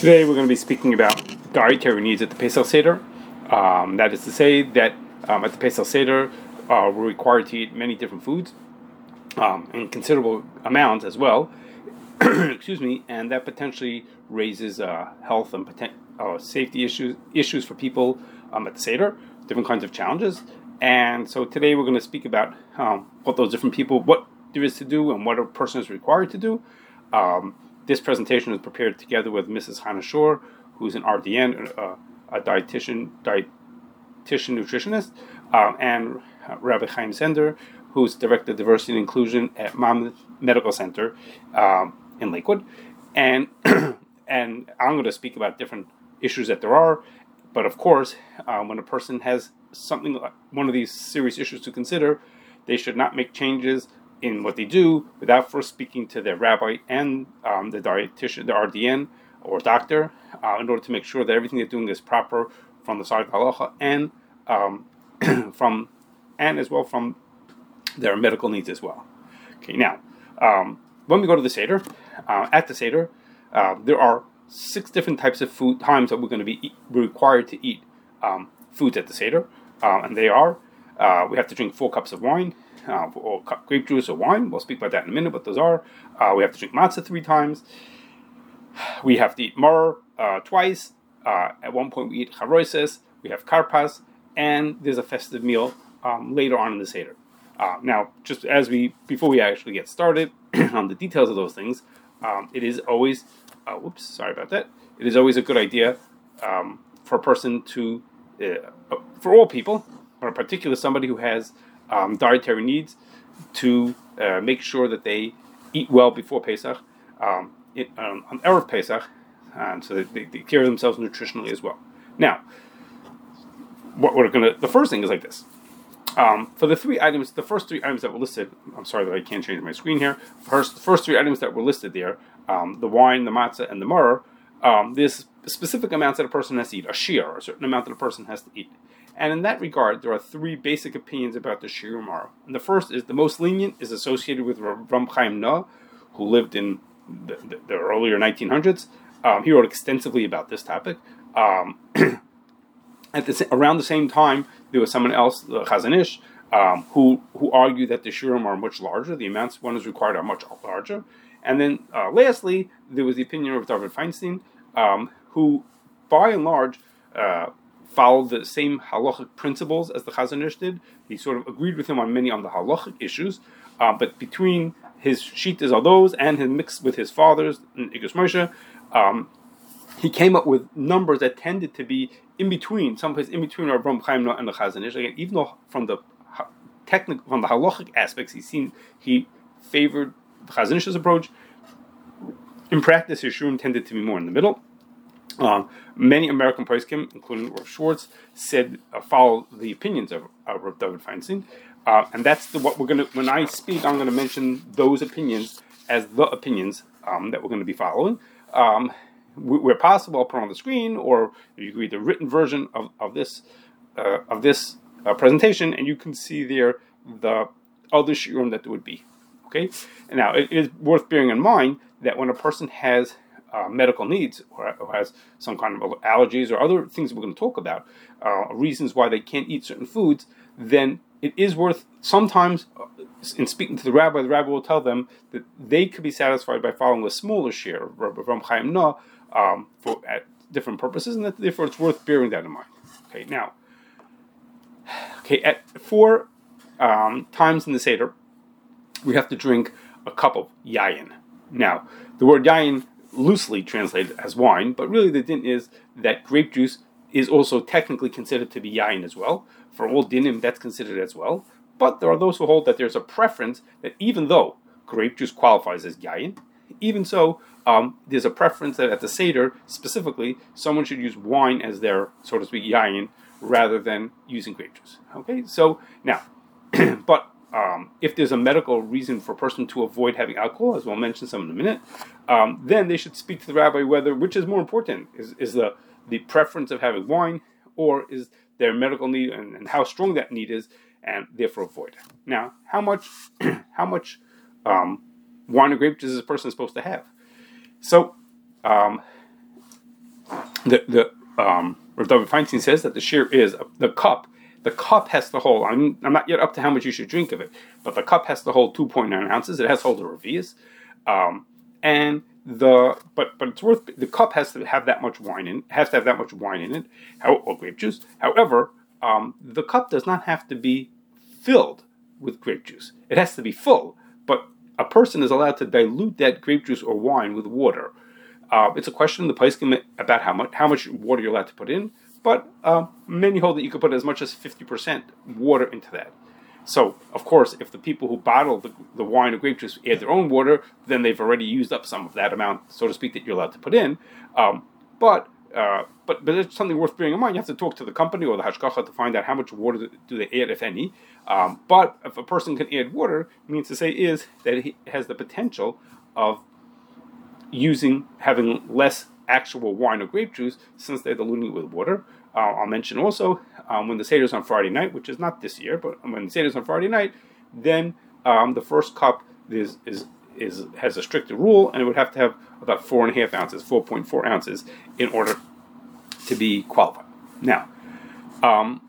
Today we're going to be speaking about dietary needs at the Pesach Seder. Um, that is to say that um, at the Pesach Seder uh, we're required to eat many different foods um, in considerable amounts as well. Excuse me, and that potentially raises uh, health and poten- uh, safety issues issues for people um, at the Seder, different kinds of challenges. And so today we're going to speak about um, what those different people, what there is to do, and what a person is required to do. Um, this presentation is prepared together with Mrs. Hannah Shore, who's an RDN, uh, a dietitian, dietitian nutritionist, uh, and Rabbi Chaim Sender, who's director of diversity and inclusion at Monmouth Medical Center um, in Lakewood, and and I'm going to speak about different issues that there are, but of course, um, when a person has something like one of these serious issues to consider, they should not make changes in what they do without first speaking to their rabbi and um, the dietitian, the RDN or doctor, uh, in order to make sure that everything they're doing is proper from the side of halacha and um, from and as well from their medical needs as well. Okay, now um, when we go to the seder, uh, at the seder, uh, there are six different types of food times that we're going to be required to eat um, foods at the seder, um, and they are uh, we have to drink four cups of wine uh, or grape juice or wine. We'll speak about that in a minute, what those are. Uh, we have to drink matzah three times. We have to eat mar uh, twice. Uh, at one point, we eat charoises. We have karpas, and there's a festive meal um, later on in the seder. Uh, now, just as we before we actually get started on the details of those things, um, it is always uh, whoops, sorry about that. It is always a good idea um, for a person to, for all people, or in particular somebody who has um, dietary needs to uh, make sure that they eat well before Pesach, um, it, um, on Erev Pesach, and so they, they care themselves nutritionally as well. Now, what we're to, the first thing is like this. Um, for the three items, the first three items that were listed, I'm sorry that I can't change my screen here. First, the first three items that were listed there, um, the wine, the matzah, and the myrrh, um, there's specific amounts that a person has to eat, a shiur, a certain amount that a person has to eat. And in that regard, there are three basic opinions about the shiur. And the first is the most lenient is associated with Ram Chaim Naeh, who lived in the, the, the earlier 1900s. Um, he wrote extensively about this topic. Um, at the, around the same time, there was someone else, the Chazon Ish, um, who who argued that the shiurim are much larger. The amounts one is required are much larger. And then, uh, lastly, there was the opinion of David Feinstein, um, who, by and large, uh, followed the same halachic principles as the Chazon Ish did. He sort of agreed with him on many on the halachic issues, uh, but between his shitas are those and his mix with his father's and Igros Moshe, um, he came up with numbers that tended to be in between, someplace in between Rabban Chaim and the Chazon Ish. Again, even though from the technical, from the halachic aspects, he seemed he favored the Chazon Ish's approach. In practice, his shiurim tended to be more in the middle. Um, many American poskim, including Rav Schwartz, said uh, follow the opinions of, of Rav David Feinstein, uh, and that's the, what we're going to. When I speak, I'm going to mention those opinions as the opinions um, that we're going to be following. Um, where possible, I'll put on the screen, or you can read the written version of, of this uh, of this uh, presentation, and you can see there the other shiurim that there would be. Okay, and now it is worth bearing in mind that when a person has uh, medical needs or, or, has some kind of allergies or other things we're going to talk about, uh, reasons why they can't eat certain foods, then it is worth sometimes uh, in speaking to the rabbi, the rabbi will tell them that they could be satisfied by following a smaller shiur of Ram Chaim Naeh um, for at different purposes, and that therefore it's worth bearing that in mind. Okay, now, okay, at four um, times in the seder, we have to drink a cup of yayin. Now, the word yayin loosely translated as wine, but really the din is that grape juice is also technically considered to be yayin as well. For all dinim, that's considered as well. But there are those who hold that there's a preference that even though grape juice qualifies as yayin, even so, um, there's a preference that at the Seder, specifically, someone should use wine as their, so to speak, yayin, rather than using grape juice. Okay, so now, but um, if there's a medical reason for a person to avoid having alcohol, as we'll mention some in a minute, um, then they should speak to the rabbi whether which is more important is, is the the preference of having wine or is their medical need and, and how strong that need is, and therefore avoid. Now, how much how much um, wine or grape is a person supposed to have? So, um, the the um, Rav David Feinstein says that the shiur is the cup. The cup has to hold. I'm, I'm not yet up to how much you should drink of it, but the cup has to hold 2.9 ounces. It has to hold a revius, um, and the but but it's worth the cup has to have that much wine in has to have that much wine in it, how, or grape juice. However, um, the cup does not have to be filled with grape juice. It has to be full, but a person is allowed to dilute that grape juice or wine with water. Uh, it's a question the place about how much how much water you're allowed to put in, but uh, many hold that you could put as much as fifty percent water into that. So, of course, if the people who bottle the, the wine or grape juice add their own water, then they've already used up some of that amount, so to speak, that you're allowed to put in. Um, but uh, but but it's something worth bearing in mind. You have to talk to the company or the hashgacha to find out how much water do they add, if any. Um, but if a person can add water, means to say is that it has the potential of using having less actual wine or grape juice since they're diluting it with water. Uh, I'll mention also um, when the seder is on Friday night, which is not this year, but when the seder is on Friday night, then um, the first cup is is is has a stricter rule, and it would have to have about four and a half ounces, four point four ounces, in order to be qualified. Now, um,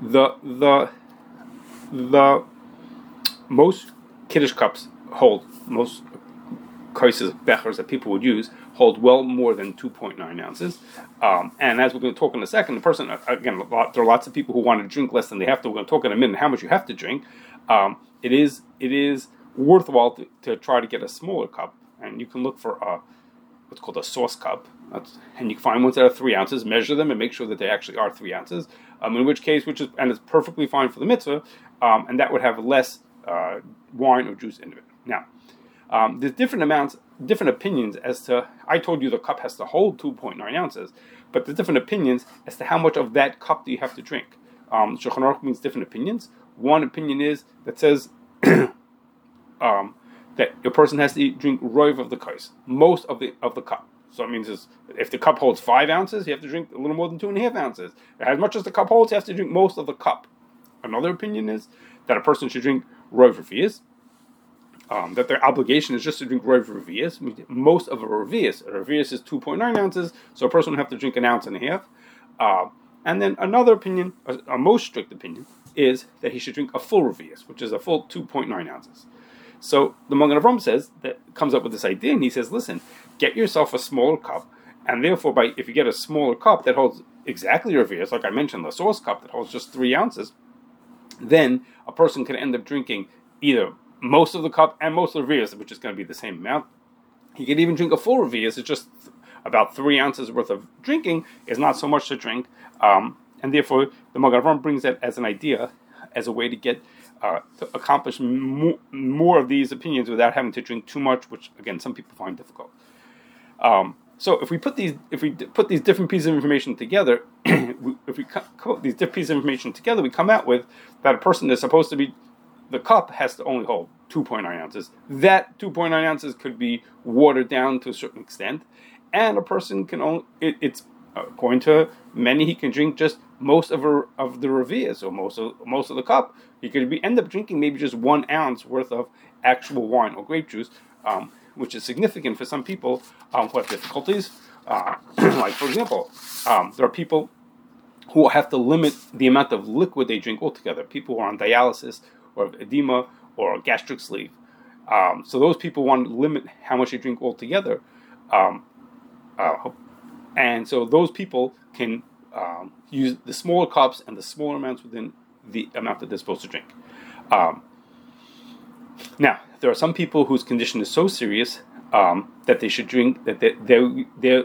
the the the most kiddush cups hold most cases bechers that people would use hold well more than 2.9 ounces. Um, and as we're going to talk in a second, the person, again, there are lots of people who want to drink less than they have to. We're going to talk in a minute how much you have to drink. Um, it is it is worthwhile to, to, try to get a smaller cup. And you can look for a, what's called a sauce cup. That's, and you can find ones that are three ounces, measure them, and make sure that they actually are three ounces. Um, in which case, which is, and it's perfectly fine for the mitzvah, um, and that would have less uh, wine or juice in it. Now, um, there's different amounts, different opinions as to. I told you the cup has to hold 2.9 ounces, but there's different opinions as to how much of that cup do you have to drink. Um, Shulchan Aruch means different opinions. One opinion is that says um, that a person has to drink roiv of the kais, most of the of the cup. So it means if the cup holds five ounces, you have to drink a little more than two and a half ounces. As much as the cup holds, you have to drink most of the cup. Another opinion is that a person should drink roiv revias, um, that their obligation is just to drink Rav most of a Revius. A Revius is 2.9 ounces, so a person would have to drink an ounce and a half. Uh, and then another opinion, a, a, most strict opinion, is that he should drink a full Revius, which is a full 2.9 ounces. So the Magen Avram says that comes up with this idea, and he says, listen, get yourself a smaller cup, and therefore, by if you get a smaller cup that holds exactly Revius, like I mentioned, the sauce cup that holds just three ounces, then a person can end up drinking either most of the cup and most of the revius, which is going to be the same amount. He could even drink a full revius. It's just about three ounces worth of drinking is not so much to drink, um, and therefore the Magen brings that as an idea, as a way to get uh, to accomplish more, more, of these opinions without having to drink too much, which again some people find difficult. Um, so if we put these if we put these different pieces of information together, if we put these different pieces of information together, we come out with that a person is supposed to be the cup has to only hold 2.9 ounces. That 2.9 ounces could be watered down to a certain extent, and a person can only it, it's according to many he can drink just most of a, of the revias or most of most of the cup. He could be end up drinking maybe just one ounce worth of actual wine or grape juice, um, which is significant for some people um, who have difficulties. Uh, like for example, um, there are people who have to limit the amount of liquid they drink altogether. People who are on dialysis or edema or gastric sleeve. Um, so those people want to limit how much they drink altogether. Um, uh, and so those people can um, use the smaller cups and the smaller amounts within the amount that they're supposed to drink. Um, now, there are some people whose condition is so serious um, that they should drink, that they, they, they,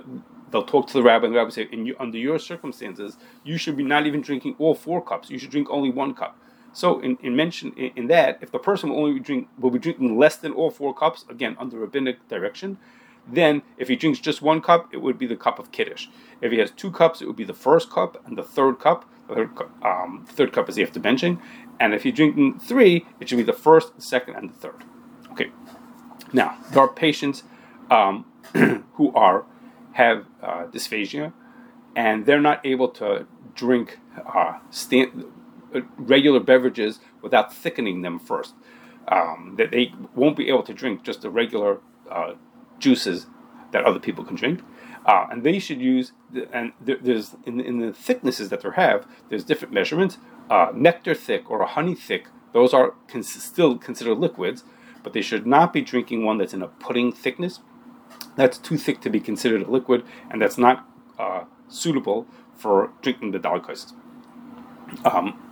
they'll talk to the rabbi, and the rabbi will say, you, under your circumstances, you should be not even drinking all four cups. You should drink only one cup. So in, in mention in, in, that, if the person will only drink will be drinking less than all four cups, again under rabbinic direction, then if he drinks just one cup, it would be the cup of kiddush. If he has two cups, it would be the first cup and the third cup. The third, um, third cup is after benching, and if he's drinking three, it should be the first, the second, and the third. Okay. Now there are patients um, who are have uh, dysphagia, and they're not able to drink uh, stand, regular beverages without thickening them first. Um, that they won't be able to drink just the regular uh, juices that other people can drink. Uh, and they should use, and there's in, in the thicknesses that they have, there's different measurements. Uh, nectar thick or honey thick, those are cons- still considered liquids, but they should not be drinking one that's in a pudding thickness. That's too thick to be considered a liquid, and that's not uh, suitable for drinking the daled kaises. Um,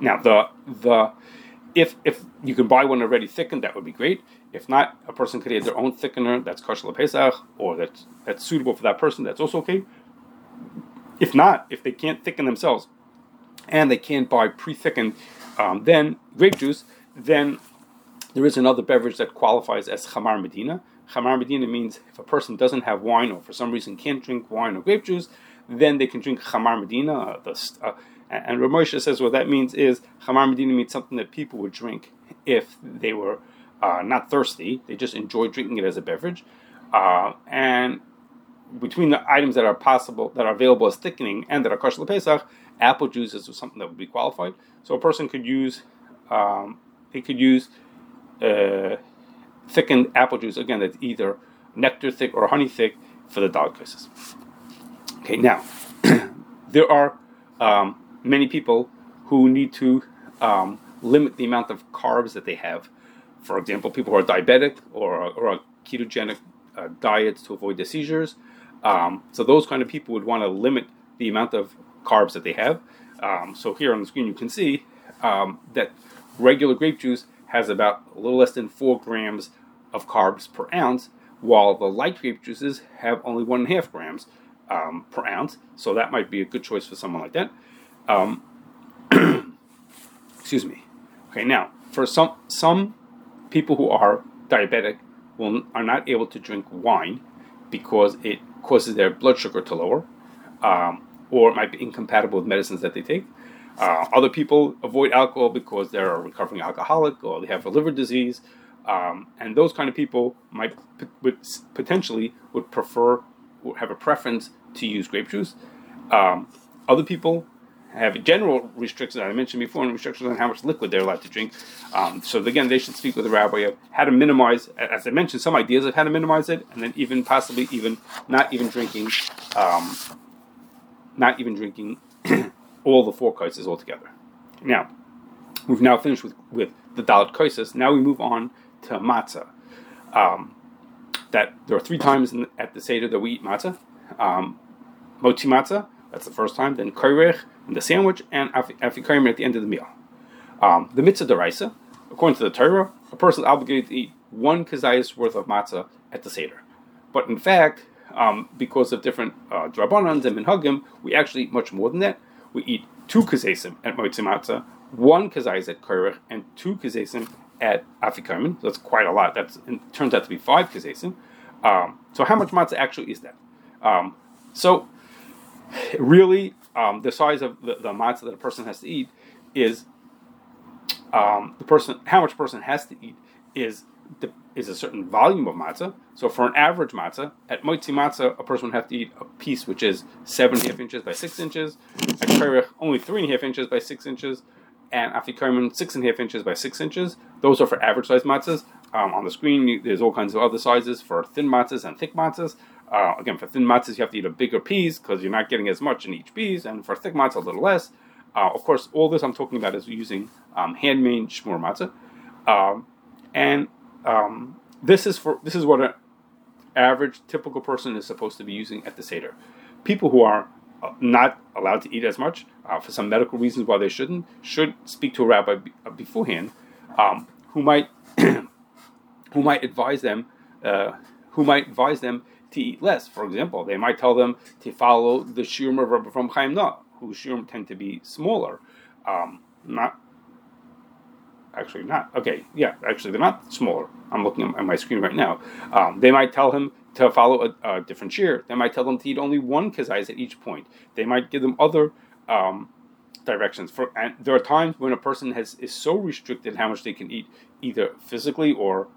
now, the the if if you can buy one already thickened, that would be great. If not, a person could add their own thickener that's kosher pesach, or that's that's suitable for that person. That's also okay. If not, if they can't thicken themselves, and they can't buy pre-thickened, um, then grape juice, then there is another beverage that qualifies as chamar medina. Chamar medina means if a person doesn't have wine or for some reason can't drink wine or grape juice, then they can drink chamar medina. Uh, the, uh, and Rav Moshe says what that means is chamar medina means something that people would drink if they were uh, not thirsty; they just enjoy drinking it as a beverage. Uh, and between the items that are possible, that are available as thickening, and that are kosher pesach, apple juice is something that would be qualified. So a person could use, um, they could use uh, thickened apple juice again. That's either nectar thick or honey thick for the daled kaises. Okay, now there are um, many people who need to um, limit the amount of carbs that they have. For example, people who are diabetic or, or ketogenic uh, diets to avoid the seizures. Um, so those kind of people would want to limit the amount of carbs that they have. Um, so here on the screen you can see um, that regular grape juice has about a little less than four grams of carbs per ounce, while the light grape juices have only one and a half grams um, per ounce. So that might be a good choice for someone like that. Um, excuse me. Okay, now for some some people who are diabetic will are not able to drink wine because it causes their blood sugar to lower, um, or it might be incompatible with medicines that they take. Uh, other people avoid alcohol because they're a recovering alcoholic or they have a liver disease, um, and those kind of people might would potentially would prefer or have a preference to use grape juice. Um, other people have general restrictions that I mentioned before, and restrictions on how much liquid they're allowed to drink. Um, so again, they should speak with the rabbi of how to minimize, as I mentioned, some ideas of how to minimize it, and then even possibly even not even drinking, um, not even drinking all the four kaises altogether. Now, we've now finished with, with the daled kaises. Now we move on to matzah. Um, that there are three times the, at the seder that we eat matzah. Um, motzi matzah, that's the first time. Then koirech, in the sandwich, and afikomen at the end of the meal. Um, the mitzvah deraisa, according to the Torah, a person is obligated to eat one kazayas worth of matzah at the seder. But in fact, um, because of different uh, drabanans and minhagim, we actually eat much more than that. We eat two kazesim at moitzi matzah, one kazayas at koirech, and two kazesim at afikomen. So that's quite a lot. That turns out to be five kazesim. Um, so how much matzah actually is that? Um, so really, um, the size of the, the matzah that a person has to eat is um, the person how much a person has to eat is the, is a certain volume of matzah. So for an average matzah, at moitzi matzah, a person would have to eat a piece which is seven and a half inches by six inches. At kerech, only three and a half inches by six inches, and afikomen, six and a half inches by six inches. Those are for average size matzahs. Um, on the screen, there's all kinds of other sizes for thin matzahs and thick matzahs. Uh, again, for thin matzahs, you have to eat a bigger piece because you're not getting as much in each piece, and for thick matzah, a little less. Uh, of course, all this I'm talking about is using um, handmade shmur matzah, um, and um, this is for this is what an average typical person is supposed to be using at the seder. People who are uh, not allowed to eat as much uh, for some medical reasons why they shouldn't should speak to a rabbi be, uh, beforehand, um, who might who might advise them who might advise them to eat less. For example, they might tell them to follow the shiur of Rabbi from Chaim Naeh, whose shiurim tend to be smaller. Um, not actually not okay. Yeah, actually they're not smaller. I'm looking at my screen right now. Um, they might tell him to follow a, a, different shiur. They might tell them to eat only one kazais at each point. They might give them other um, directions. For and there are times when a person has is so restricted how much they can eat, either physically or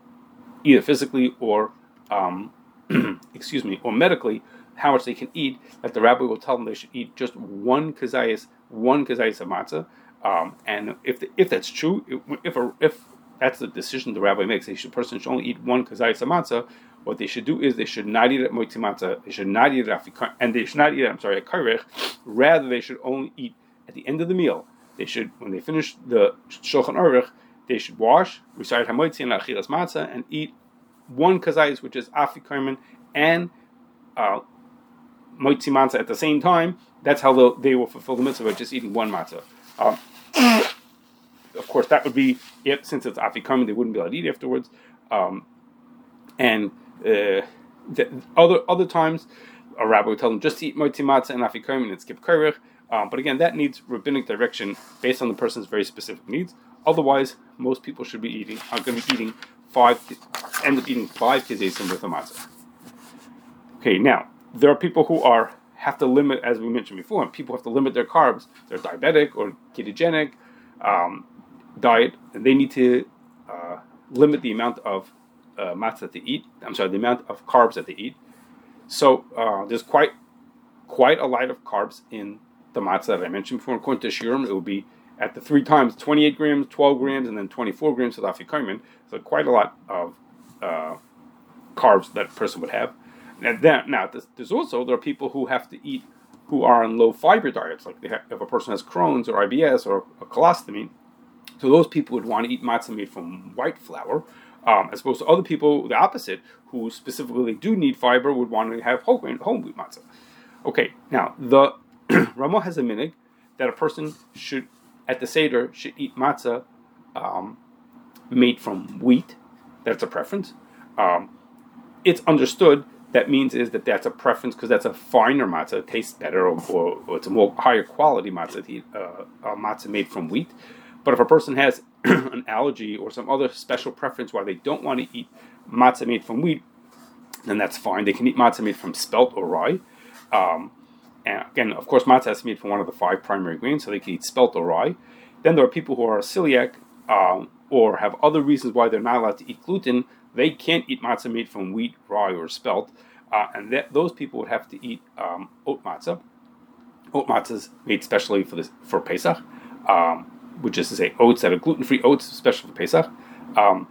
either physically or um, excuse me, or medically, how much they can eat, that the rabbi will tell them they should eat just one kazayas, one kazayas of matzah. Um, and if the, if that's true, if a, if that's the decision the rabbi makes, a person should only eat one kazayas of matzah. what they should do is they should not eat at moitzi matzah. They should not eat at afikar, and they should not eat. I'm sorry, at karech. Rather, they should only eat at the end of the meal. They should, when they finish the shulchan aruch, they should wash, recite hamoitzi and achilas matzah, and eat one kazayis, which is afikomen and uh, matzah at the same time. That's how they will fulfill the mitzvah just eating one matzah. Um, of course, that would be if since it's afikomen, they wouldn't be allowed to eat afterwards. Um, and uh, other other times, a rabbi would tell them just eat moitzi matzah and afikomen and skip kirich. Um, but again, that needs rabbinic direction based on the person's very specific needs. Otherwise, most people should be eating are going to be eating five, end up eating five kizesim with a matzah. Okay, now there are people who are have to limit, as we mentioned before, and people have to limit their carbs. They're diabetic or ketogenic um, diet, and they need to uh, limit the amount of uh, matzah that they eat. I'm sorry, the amount of carbs that they eat. So uh, there's quite quite a lot of carbs in the matzah that I mentioned before. According to Shiurim, it will be at the three times 28 grams, 12 grams, and then 24 grams of afikomen. So quite a lot of uh, carbs that person would have. And then, now, there's also there are people who have to eat who are on low fiber diets, like have, if a person has Crohn's or IBS or a colostomy. So those people would want to eat matzah made from white flour, um, as opposed to other people, the opposite, who specifically do need fiber, would want to have whole grain, whole wheat matzah. Okay, now the Rama has a minhag that a person should, at the Seder, should eat matzah um, made from wheat. That's a preference. Um, it's understood that means is that that's a preference because that's a finer matzah, it tastes better, or, or, or, it's a more higher quality matzah eat uh, matzah made from wheat. But if a person has an allergy or some other special preference why they don't want to eat matzah made from wheat, then that's fine. They can eat matzah made from spelt or rye. Um, and again, of course, matzah is made from one of the five primary grains, so they can eat spelt or rye. Then there are people who are celiac um, or have other reasons why they're not allowed to eat gluten. They can't eat matzah made from wheat, rye, or spelt, uh, and that, those people would have to eat um, oat matzah. Oat matzah is made specially for this for Pesach, um, which is to say oats that are gluten-free oats, special for Pesach. Um,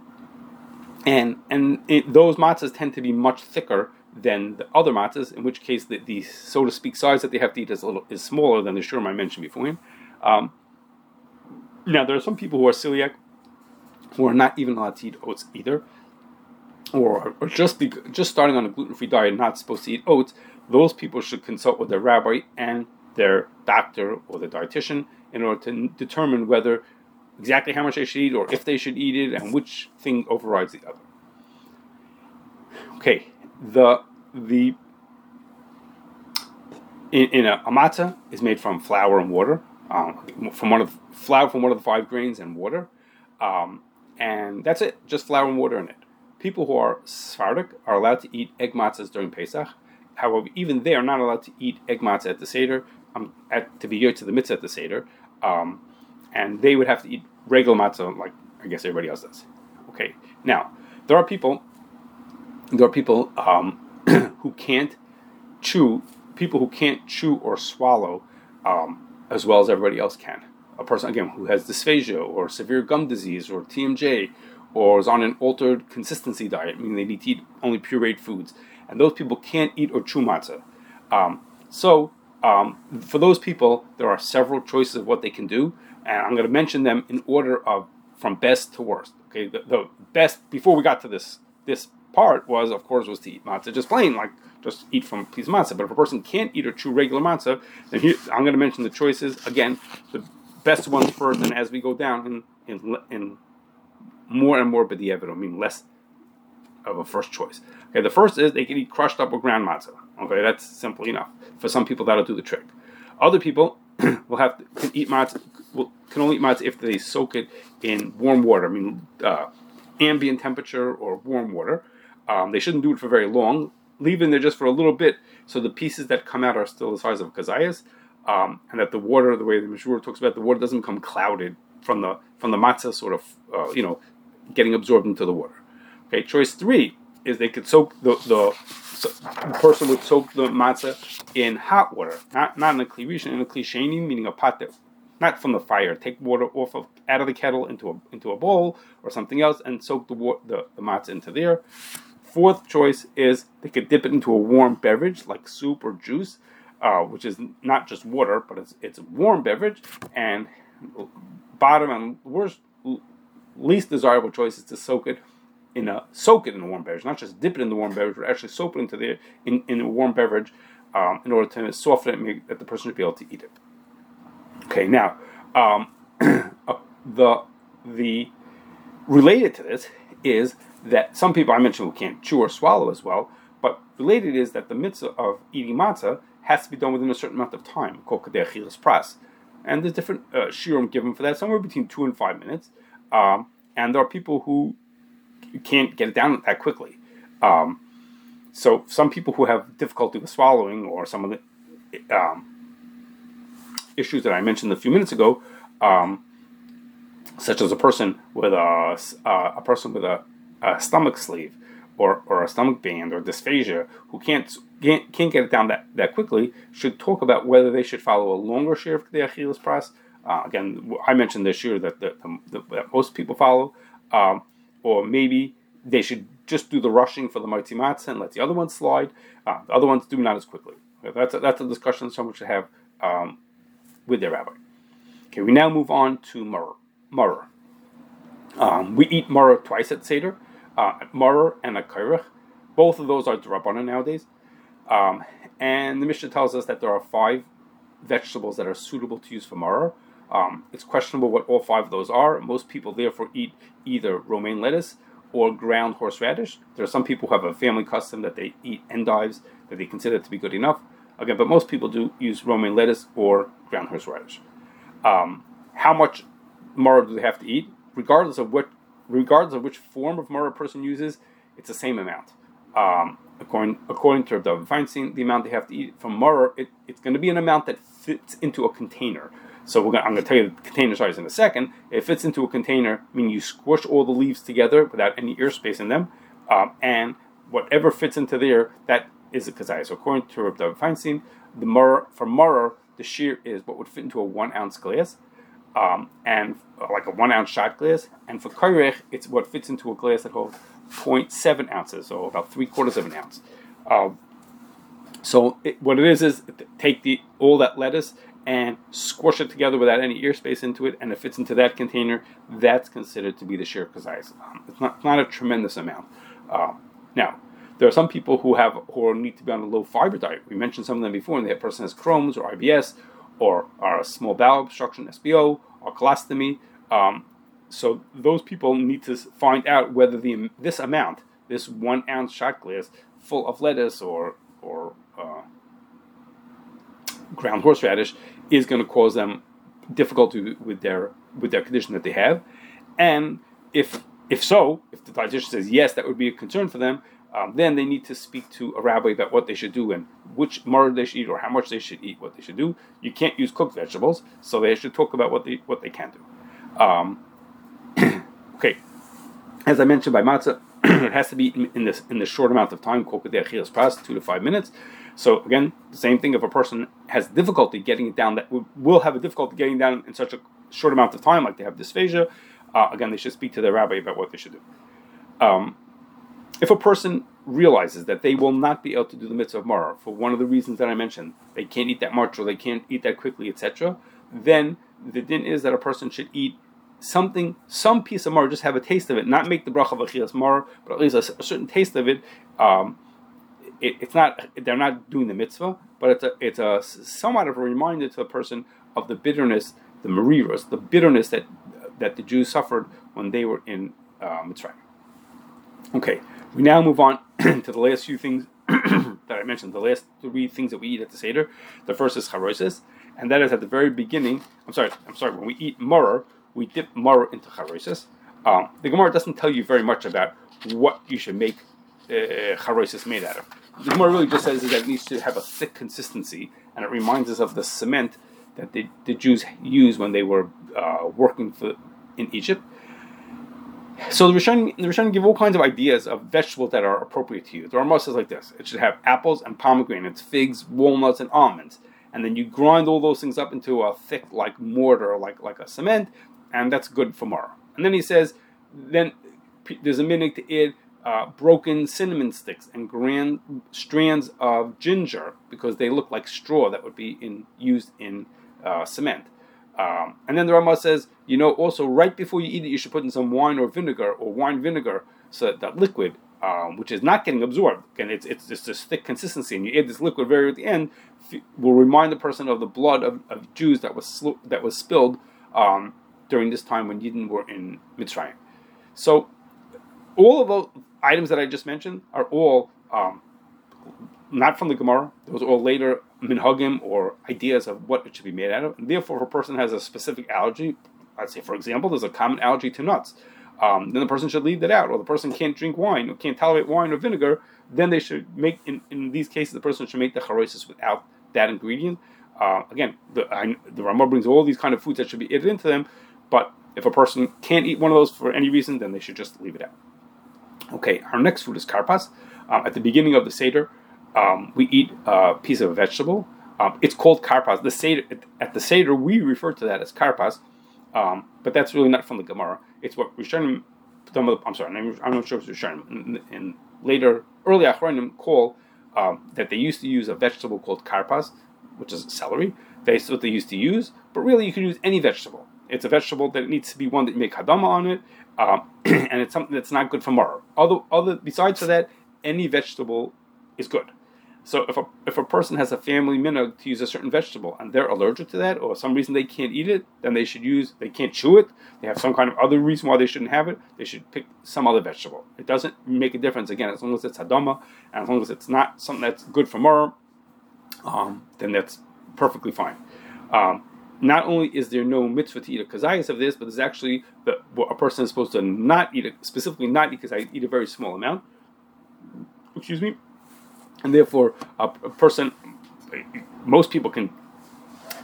and and it, those matzahs tend to be much thicker than the other matzahs, in which case the, the, so to speak size that they have to eat is little is smaller than the shiurim I mentioned before. Um, now there are some people who are celiac who are not even allowed to eat oats either, or, or just be, just starting on a gluten free diet, and not supposed to eat oats. Those people should consult with their rabbi and their doctor or the dietitian in order to determine whether exactly how much they should eat or if they should eat it and which thing overrides the other. Okay, the the in, in a, a matzah is made from flour and water, um, from one of flour from one of the five grains and water, um, and that's it. Just flour and water in it. People who are Sephardic are allowed to eat egg matzahs during Pesach. However, even they are not allowed to eat egg matzah at the seder, um, at to be here to the mitzvah at the seder, um, and they would have to eat regular matzah like I guess everybody else does. Okay, now there are people there are people um, who can't chew, people who can't chew or swallow um, as well as everybody else can. A person, again, who has dysphagia or severe gum disease or TMJ or is on an altered consistency diet, meaning they need to eat only pureed foods. And those people can't eat or chew matzah. Um, so, um, for those people, there are several choices of what they can do, and I'm going to mention them in order of from best to worst. Okay, the, the best before we got to this this part was, of course, was to eat matzah just plain, like just eat from a piece of matzah. But if a person can't eat or chew regular matzah, then here, I'm going to mention the choices again. The best ones first, and as we go down in in, in more and more b'diavad, I mean less of a first choice. Okay, the first is they can eat crushed up or ground matzah. Okay, that's simple enough. For some people, that'll do the trick. Other people will have to, can eat matzah will, can only eat matzah if they soak it in warm water. I mean, uh, ambient temperature or warm water. Um, they shouldn't do it for very long. Leave it in there just for a little bit, so the pieces that come out are still the size of kazayas, um, and that the water, the way the Mishur talks about, the water doesn't become clouded from the from the matzah, sort of, uh, you know, getting absorbed into the water. Okay, choice three is they could soak the the, so the person would soak the matzah in hot water, not not in a kli in a kli meaning a pot that not from the fire. Take water off of out of the kettle into a into a bowl or something else, and soak the the, the matzah into there. Fourth choice is they could dip it into a warm beverage like soup or juice, uh, which is not just water, but it's it's a warm beverage. And bottom and worst, least desirable choice is to soak it in a soak it in a warm beverage, not just dip it in the warm beverage, but actually soak it into the in, in a warm beverage um, in order to soften it, make that the person should be able to eat it. Okay, now um, uh, the the related to this is that some people I mentioned who can't chew or swallow as well, but related is that the mitzvah of eating matzah has to be done within a certain amount of time, called pras. And there's different uh, shiurim given for that, somewhere between two and five minutes. Um, and there are people who can't get it down that quickly. Um, so some people who have difficulty with swallowing, or some of the um, issues that I mentioned a few minutes ago, um, such as a person with a uh, a person with a, a, stomach sleeve or, or a stomach band or dysphagia who can't, can't can't get it down that, that quickly, should talk about whether they should follow a longer shiur of the achilas pras. Uh, again, I mentioned this year that, that most people follow, um, or maybe they should just do the rushing for the Mighty and let the other ones slide. Uh, the other ones do not as quickly. That's a, that's a discussion someone should have um, with their rabbi. Okay, we now move on to Murr. Murr. Um, we eat Murr twice at Seder, uh, Murr and a Kairach. Both of those are drabana nowadays. Um, and the Mishnah tells us that there are five vegetables that are suitable to use for Murr. Um, it's questionable what all five of those are. Most people therefore eat either romaine lettuce or ground horseradish. There are some people who have a family custom that they eat endives that they consider to be good enough. Again, but most people do use romaine lettuce or ground horseradish. Um, how much maror do they have to eat? Regardless of what, regardless of which form of maror a person uses, it's the same amount. Um, according according to David Feinstein, the amount they have to eat from maror, it, it's going to be an amount that fits into a container. So gonna, I'm going to tell you the container size in a second. It fits into a container, meaning you squish all the leaves together without any ear space in them, um, and whatever fits into there, that is a kazaya. So according to David Feinstein, the murr, for murr, the shiur is what would fit into a one ounce glass, um, and uh, like a one ounce shot glass. And for kairech, it's what fits into a glass that holds 0.7 ounces, so about three quarters of an ounce. Um, so it, what it is is take the all that lettuce and squash it together without any ear space into it, and it fits into that container, that's considered to be the shiur kazayas. Um, it's not, not a tremendous amount. Uh, now, there are some people who have who need to be on a low fiber diet. We mentioned some of them before, and that person has Crohn's or IBS or, a small bowel obstruction, SBO, or colostomy. Um, so those people need to find out whether the this amount, this one ounce shot glass full of lettuce or or uh, ground horseradish is going to cause them difficulty with their with their condition that they have, and if if so, if the dietitian says yes, that would be a concern for them. Um, then they need to speak to a rabbi about what they should do and which maror they should eat or how much they should eat, what they should do. You can't use cooked vegetables, so they should talk about what they what they can do. Um, okay, as I mentioned by matzah, it has to be in, in this in this short amount of time, two to five minutes. So again, the same thing. If a person has difficulty getting it down, that will have a difficulty getting down in such a short amount of time, like they have dysphagia. Uh, again, they should speak to their rabbi about what they should do. Um, if a person realizes that they will not be able to do the mitzvah of maror for one of the reasons that I mentioned, they can't eat that much or they can't eat that quickly, etc., then the din is that a person should eat something, some piece of maror, just have a taste of it, not make the bracha of achilas maror, but at least a, a certain taste of it. Um, it, it's not they're not doing the mitzvah, but it's a it's a somewhat of a reminder to the person of the bitterness, the mariros, the bitterness that that the Jews suffered when they were in uh, Mitzrayim. Okay, we now move on to the last few things that I mentioned. The last three things that we eat at the seder. The first is charosis, and that is at the very beginning. I'm sorry. I'm sorry. When we eat maror, we dip maror into charosis. Um, the Gemara doesn't tell you very much about what you should make uh, charosis made out of the Gemara really just says that it needs to have a thick consistency, and it reminds us of the cement that the, the Jews used when they were uh, working for, in Egypt. So the Rishonim, the Rishonim give all kinds of ideas of vegetables that are appropriate to you. There are most like this: it should have apples and pomegranates, figs, walnuts, and almonds, and then you grind all those things up into a thick, like mortar, like like a cement, and that's good for maror. And then he says, then there's a minute to add uh, broken cinnamon sticks and grand strands of ginger because they look like straw that would be in, used in uh, cement. Um, and then the Rama says, you know, also right before you eat it, you should put in some wine or vinegar or wine vinegar so that, that liquid, um, which is not getting absorbed, and it's, it's just this thick consistency, and you add this liquid very at the end, will remind the person of the blood of, of Jews that was sl- that was spilled um, during this time when Yidden were in Mitzrayim. So all of those items that I just mentioned are all um, not from the Gemara. Those are all later minhagim or ideas of what it should be made out of. And therefore, if a person has a specific allergy, let's say, for example, there's a common allergy to nuts, um, then the person should leave that out. Or the person can't drink wine or can't tolerate wine or vinegar, then they should make, in, in these cases, the person should make the charosis without that ingredient. Uh, again, the, I, the Ramah brings all these kind of foods that should be added into them, but if a person can't eat one of those for any reason, then they should just leave it out. Okay, our next food is karpas. Um, at the beginning of the Seder, um, we eat a piece of a vegetable. Um, it's called karpas. The Seder, at the Seder, we refer to that as karpas, um, but that's really not from the Gemara. It's what Rishonim, I'm sorry, I'm not sure if it's Rishonim, in later, early Achronim call um, that they used to use a vegetable called karpas, which is celery. That's what they used to use, but really you can use any vegetable. It's a vegetable that needs to be one that you make hadama on it, um, and it's something that's not good for maror. Other, other besides for that, any vegetable is good. So if a, if a person has a family minhag to use a certain vegetable and they're allergic to that or some reason they can't eat it, then they should use they can't chew it. They have some kind of other reason why they shouldn't have it. They should pick some other vegetable. It doesn't make a difference again as long as it's hadama and as long as it's not something that's good for maror, um, then that's perfectly fine. Um, not only is there no mitzvah to eat a kazayas of this, but there's actually the, a person is supposed to not eat it, specifically not eat I eat a very small amount. Excuse me. And therefore, a, a person, most people can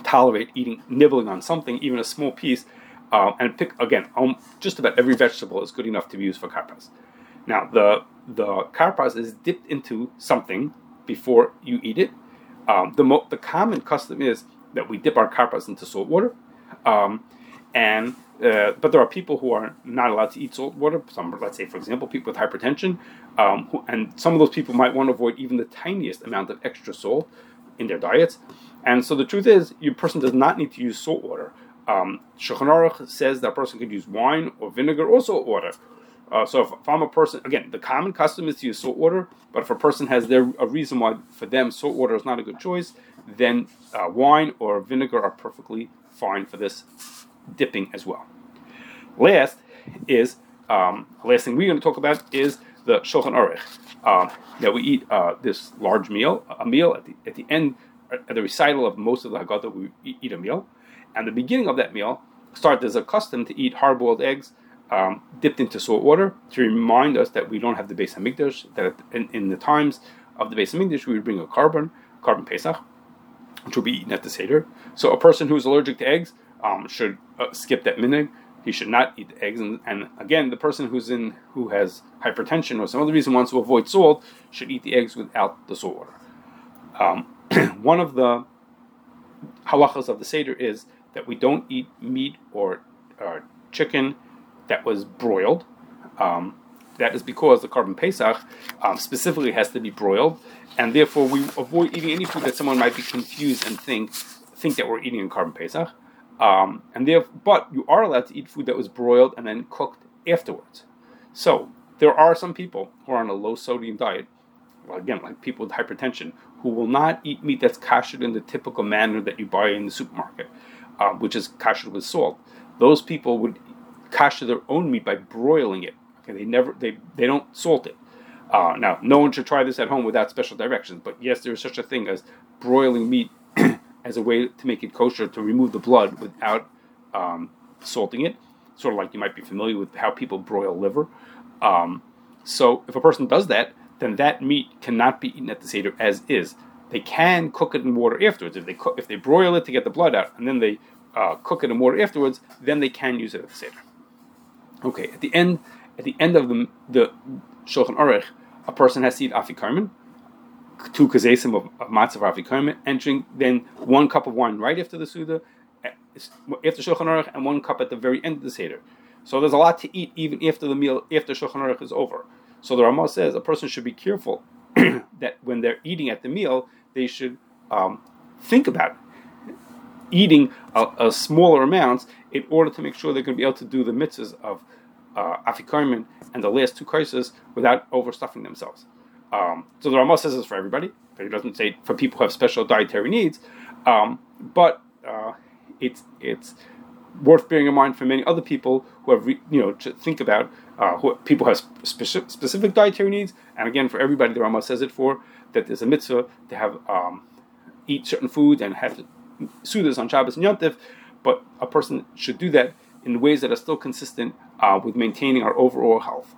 tolerate eating, nibbling on something, even a small piece, um, and pick again. Um, just about every vegetable is good enough to be used for karpas. Now, the the karpas is dipped into something before you eat it. Um, the mo- the common custom is that we dip our karpas into salt water. Um, and uh, but there are people who are not allowed to eat salt water. Some, let's say, for example, people with hypertension, um, who, and some of those people might want to avoid even the tiniest amount of extra salt in their diets. And so the truth is, your person does not need to use salt water. Um, Shulchan Aruch says that a person could use wine or vinegar or salt water. Uh, so if, if, I'm a person, again, the common custom is to use salt water. But if a person has their a reason why for them salt water is not a good choice, then uh, wine or vinegar are perfectly fine for this dipping as well. Last is um, last thing we're going to talk about is the shulchan aruch um, that we eat uh, this large meal, a meal at the at the end at the recital of most of the Haggadah we eat a meal, and the beginning of that meal start as a custom to eat hard-boiled eggs um, dipped into salt water to remind us that we don't have the Beis Hamikdash. That in, in, the times of the Beis Hamikdash we would bring a carbon, korban Pesach, which will be eaten at the Seder. So a person who is allergic to eggs um, should uh, skip that minhag. He should not eat the eggs. And, and, again, the person who's in who has hypertension or some other reason wants to avoid salt should eat the eggs without the salt water. Um, one of the halachas of the Seder is that we don't eat meat or uh, chicken that was broiled. Um, that is because the korban Pesach um, specifically has to be broiled, and therefore we avoid eating any food that someone might be confused and think think that we're eating in korban Pesach. Um, and there, but you are allowed to eat food that was broiled and then cooked afterwards. So there are some people who are on a low sodium diet, well, again, like people with hypertension, who will not eat meat that's kashered in the typical manner that you buy in the supermarket, uh, which is kashered with salt. Those people would kasher their own meat by broiling it. Okay, they never they they don't salt it. Uh, now, no one should try this at home without special directions. But yes, there is such a thing as broiling meat as a way to make it kosher to remove the blood without um, salting it. Sort of like you might be familiar with how people broil liver. Um, so if a person does that, then that meat cannot be eaten at the seder as is. They can cook it in water afterwards. If they cook, if they broil it to get the blood out, and then they uh, cook it in water afterwards, then they can use it at the seder. Okay, at the end, at the end of the the shulchan aruch, a person has to eat afikomen, two kazesim of, of matzah and drink then one cup of wine right after the suda, after shulchan aruch, and one cup at the very end of the seder. So there's a lot to eat even after the meal, after shulchan aruch is over. So the Ramah says a person should be careful that when they're eating at the meal, they should um, think about eating a, a, smaller amounts in order to make sure they're going to be able to do the mitzvahs of uh, and the last two crises without overstuffing themselves. Um, so the Ramah says this for everybody, but he doesn't say for people who have special dietary needs. Um, but uh, it's it's worth bearing in mind for many other people who have re, you know to think about uh, who, people who have specific, dietary needs, and again for everybody, the Ramah says it for that there's a mitzvah to have um, eat certain foods and have sudas on Shabbos and Yom Yontif, but a person should do that in ways that are still consistent uh, with maintaining our overall health.